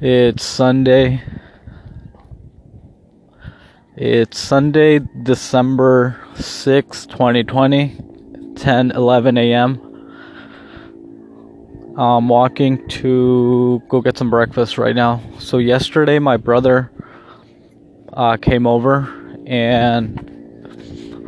It's Sunday. It's Sunday, December 6, 2020, 10 11 a.m. I'm walking to go get some breakfast right now. So, yesterday, my brother uh, came over and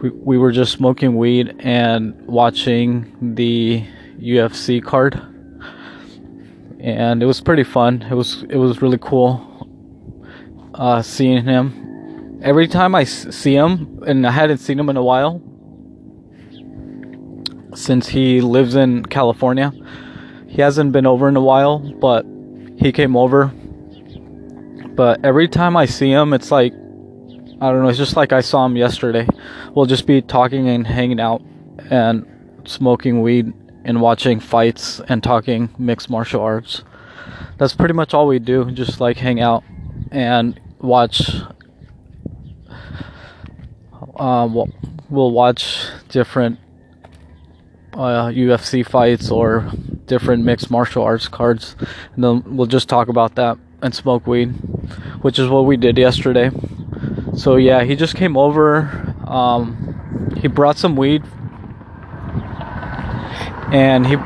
we, we were just smoking weed and watching the UFC card and it was pretty fun. It was it was really cool uh, seeing him. Every time I see him, and I hadn't seen him in a while since he lives in California. He hasn't been over in a while, but he came over. But every time I see him, it's like I don't know. It's just like I saw him yesterday. We'll just be talking and hanging out and smoking weed and watching fights and talking mixed martial arts. That's pretty much all we do, just like hang out and watch. Uh, we'll, watch different uh, UFC fights or different mixed martial arts cards, and then we'll just talk about that and smoke weed, which is what we did yesterday. So yeah, he just came over. Um, he brought some weed and he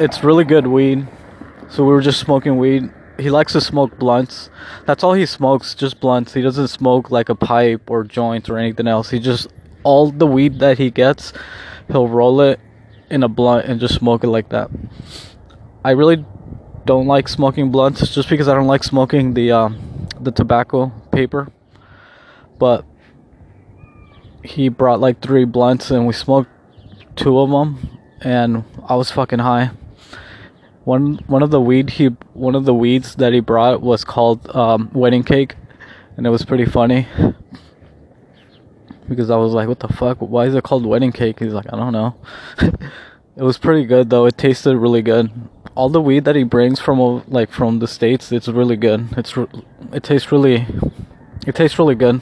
it's really good weed. So we were just smoking weed. He likes to smoke blunts. That's all he smokes, just blunts. He doesn't smoke like a pipe or joint or anything else. He just all the weed that he gets, he'll roll it in a blunt and just smoke it like that. I really don't like smoking blunts just because I don't like smoking the um, the tobacco paper. But he brought like three blunts and we smoked two of them and I was fucking high. One one of the weed he one of the weeds that he brought was called um, wedding cake, and it was pretty funny because I was like, "What the fuck? Why is it called wedding cake?" He's like, "I don't know." it was pretty good though. It tasted really good. All the weed that he brings from like from the states, it's really good. It's it tastes really, it tastes really good.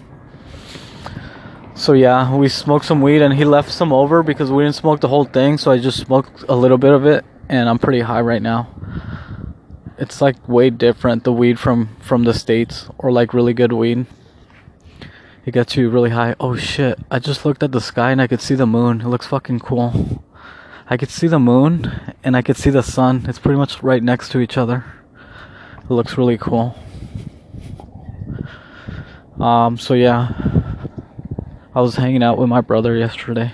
So yeah, we smoked some weed and he left some over because we didn't smoke the whole thing, so I just smoked a little bit of it and I'm pretty high right now. It's like way different the weed from from the states or like really good weed. It gets you really high. Oh shit, I just looked at the sky and I could see the moon. It looks fucking cool. I could see the moon and I could see the sun. It's pretty much right next to each other. It looks really cool. Um so yeah. I was hanging out with my brother yesterday.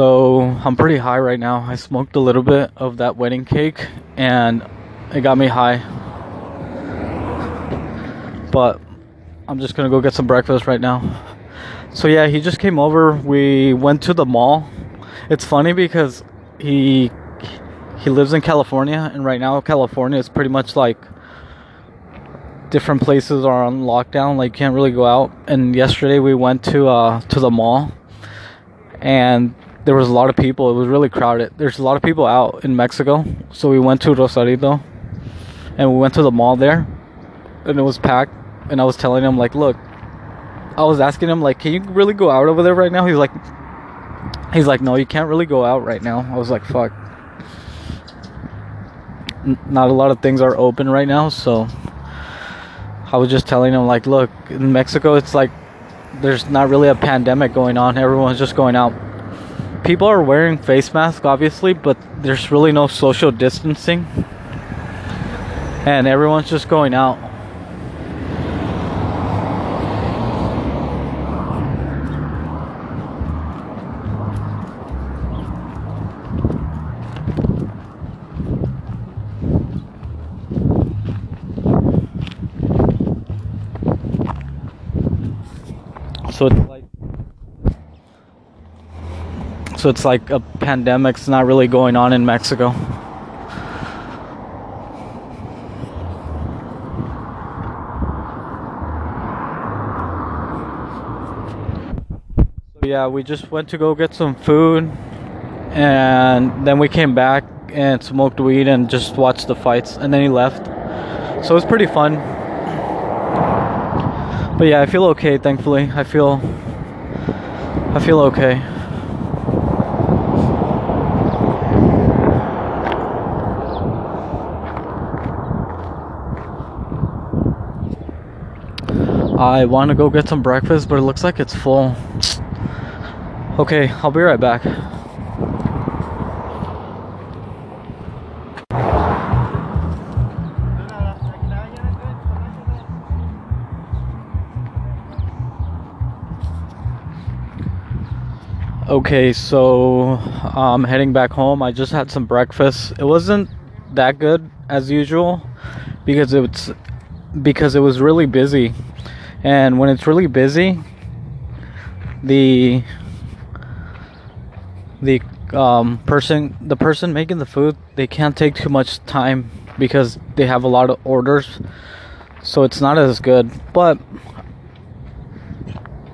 So I'm pretty high right now. I smoked a little bit of that wedding cake and it got me high. But I'm just gonna go get some breakfast right now. So yeah, he just came over. We went to the mall. It's funny because he he lives in California and right now California is pretty much like different places are on lockdown like you can't really go out and yesterday we went to uh to the mall and there was a lot of people. It was really crowded. There's a lot of people out in Mexico. So we went to Rosarito and we went to the mall there and it was packed. And I was telling him, like, look, I was asking him, like, can you really go out over there right now? He's like, he's like, no, you can't really go out right now. I was like, fuck. N- not a lot of things are open right now. So I was just telling him, like, look, in Mexico, it's like there's not really a pandemic going on. Everyone's just going out people are wearing face masks obviously but there's really no social distancing. And everyone's just going out So it's like so it's like a pandemic's not really going on in Mexico. Yeah, we just went to go get some food and then we came back and smoked weed and just watched the fights and then he left. So it was pretty fun. But yeah, I feel okay thankfully. I feel I feel okay. I want to go get some breakfast, but it looks like it's full. Okay, I'll be right back. Okay, so I'm heading back home. I just had some breakfast. It wasn't that good as usual because it's because it was really busy. And when it's really busy, the the um, person the person making the food they can't take too much time because they have a lot of orders so it's not as good but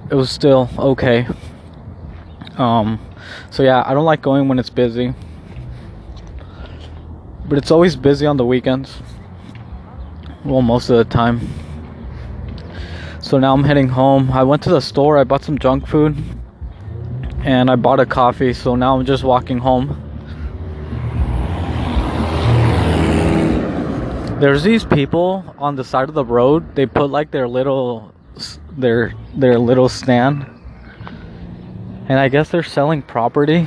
it was still okay um, so yeah, I don't like going when it's busy. But it's always busy on the weekends. Well, most of the time. So now I'm heading home. I went to the store, I bought some junk food. And I bought a coffee, so now I'm just walking home. There's these people on the side of the road. They put like their little their their little stand and I guess they're selling property.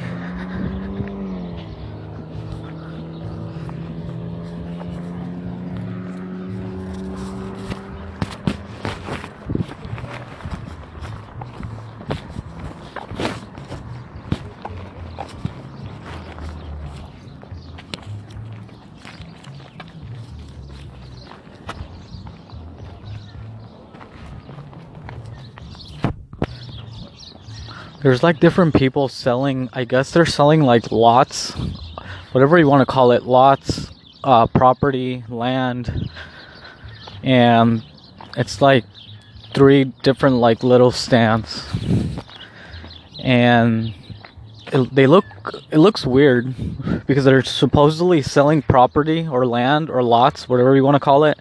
There's like different people selling i guess they're selling like lots whatever you want to call it lots uh, property land and it's like three different like little stands. And it, they look it looks weird because they're supposedly selling property or land or lots whatever you want to call it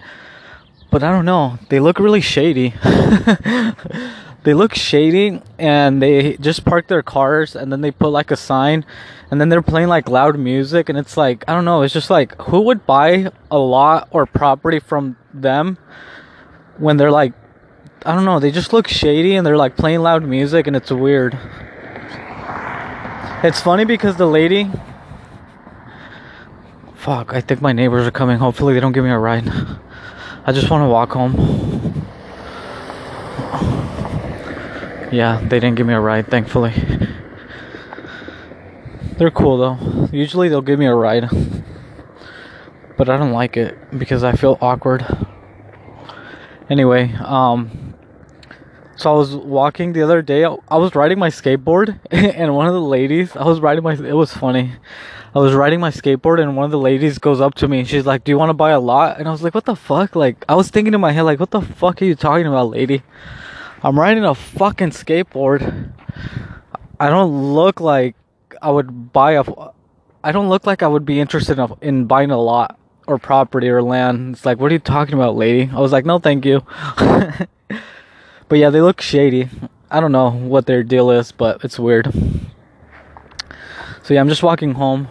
but i don't know. They look really shady they look shady and they just park their cars and then they put like a sign and then they're playing like loud music and it's like I don't know, it's just like who would buy a lot or property from them when they're like I don't know, they just look shady and they're like playing loud music and it's weird. It's funny because the lady Fuck, I think my neighbors are coming. Hopefully they don't give me a ride. I just want to walk home. Yeah, they didn't give me a ride, thankfully. They're cool though. Usually they'll give me a ride. But I don't like it because I feel awkward. Anyway, um so I was walking the other day. I was riding my skateboard and one of the ladies, I was riding my it was funny. I was riding my skateboard and one of the ladies goes up to me and she's like, "Do you want to buy a lot?" And I was like, "What the fuck?" Like I was thinking in my head like, "What the fuck are you talking about, lady?" I'm riding a fucking skateboard. I don't look like I would buy a. I don't look like I would be interested in, in buying a lot or property or land. It's like, what are you talking about, lady? I was like, no, thank you. but yeah, they look shady. I don't know what their deal is, but it's weird. So yeah, I'm just walking home.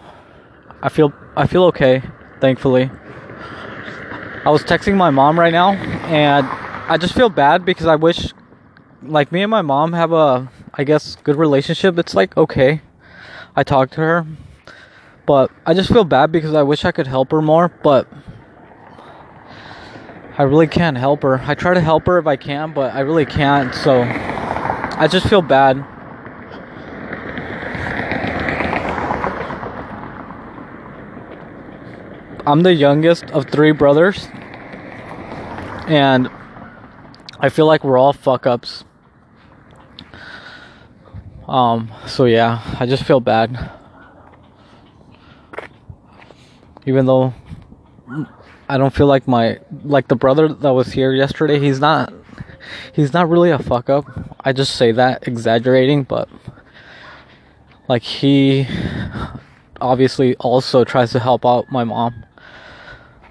I feel I feel okay, thankfully. I was texting my mom right now, and I just feel bad because I wish like me and my mom have a I guess good relationship. It's like okay. I talk to her. But I just feel bad because I wish I could help her more, but I really can't help her. I try to help her if I can, but I really can't. So I just feel bad. I'm the youngest of three brothers. And I feel like we're all fuck ups Um, so yeah, I just feel bad. Even though I don't feel like my like the brother that was here yesterday, he's not he's not really a fuck up. I just say that exaggerating, but like he obviously also tries to help out my mom.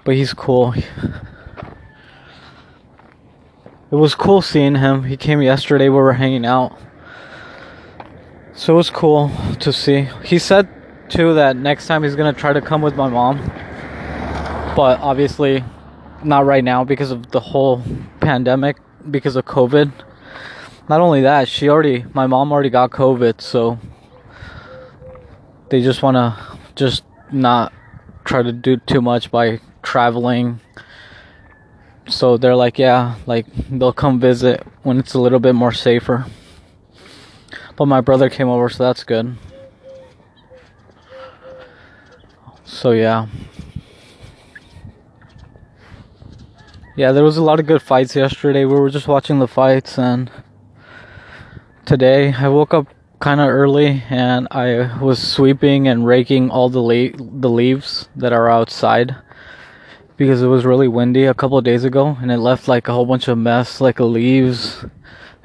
But he's cool. It was cool seeing him. He came yesterday. We were hanging out. So it was cool to see. He said too that next time he's gonna try to come with my mom. But obviously not right now because of the whole pandemic, because of COVID. Not only that, she already my mom already got COVID, so they just wanna just not try to do too much by traveling so they're like yeah like they'll come visit when it's a little bit more safer but my brother came over so that's good. So yeah. Yeah there was a lot of good fights yesterday. We were just watching the fights and today i woke up kind of early and i was sweeping and raking all the le- the leaves that are outside because it was really windy a couple days ago and it left like a whole bunch of mess like leaves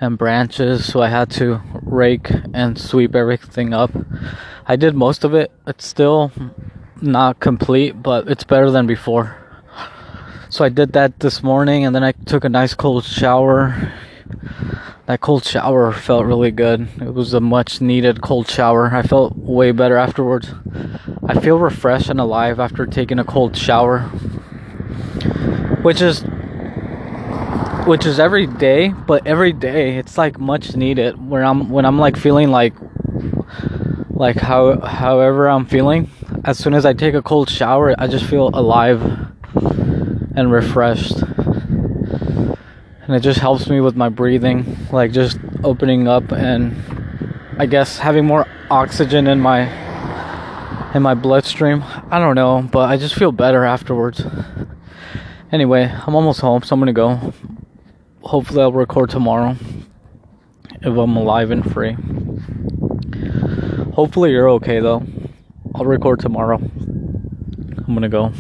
and branches so I had to rake and sweep everything up. I did most of it. It's still not complete, but it's better than before. So I did that this morning and then I took a nice cold shower. That cold shower felt really good. It was a much needed cold shower. I felt way better afterwards. I feel refreshed and alive after taking a cold shower which is which is every day but every day it's like much needed where i'm when i'm like feeling like like how however i'm feeling. As soon as i take a cold shower i just feel alive and refreshed. And it just helps me with my breathing like just opening up and i guess having more oxygen in my in my bloodstream. I don't know but i just feel better afterwards. Anyway, I'm almost home, so I'm gonna go. Hopefully, I'll record tomorrow if I'm alive and free. Hopefully, you're okay though. I'll record tomorrow. I'm gonna go.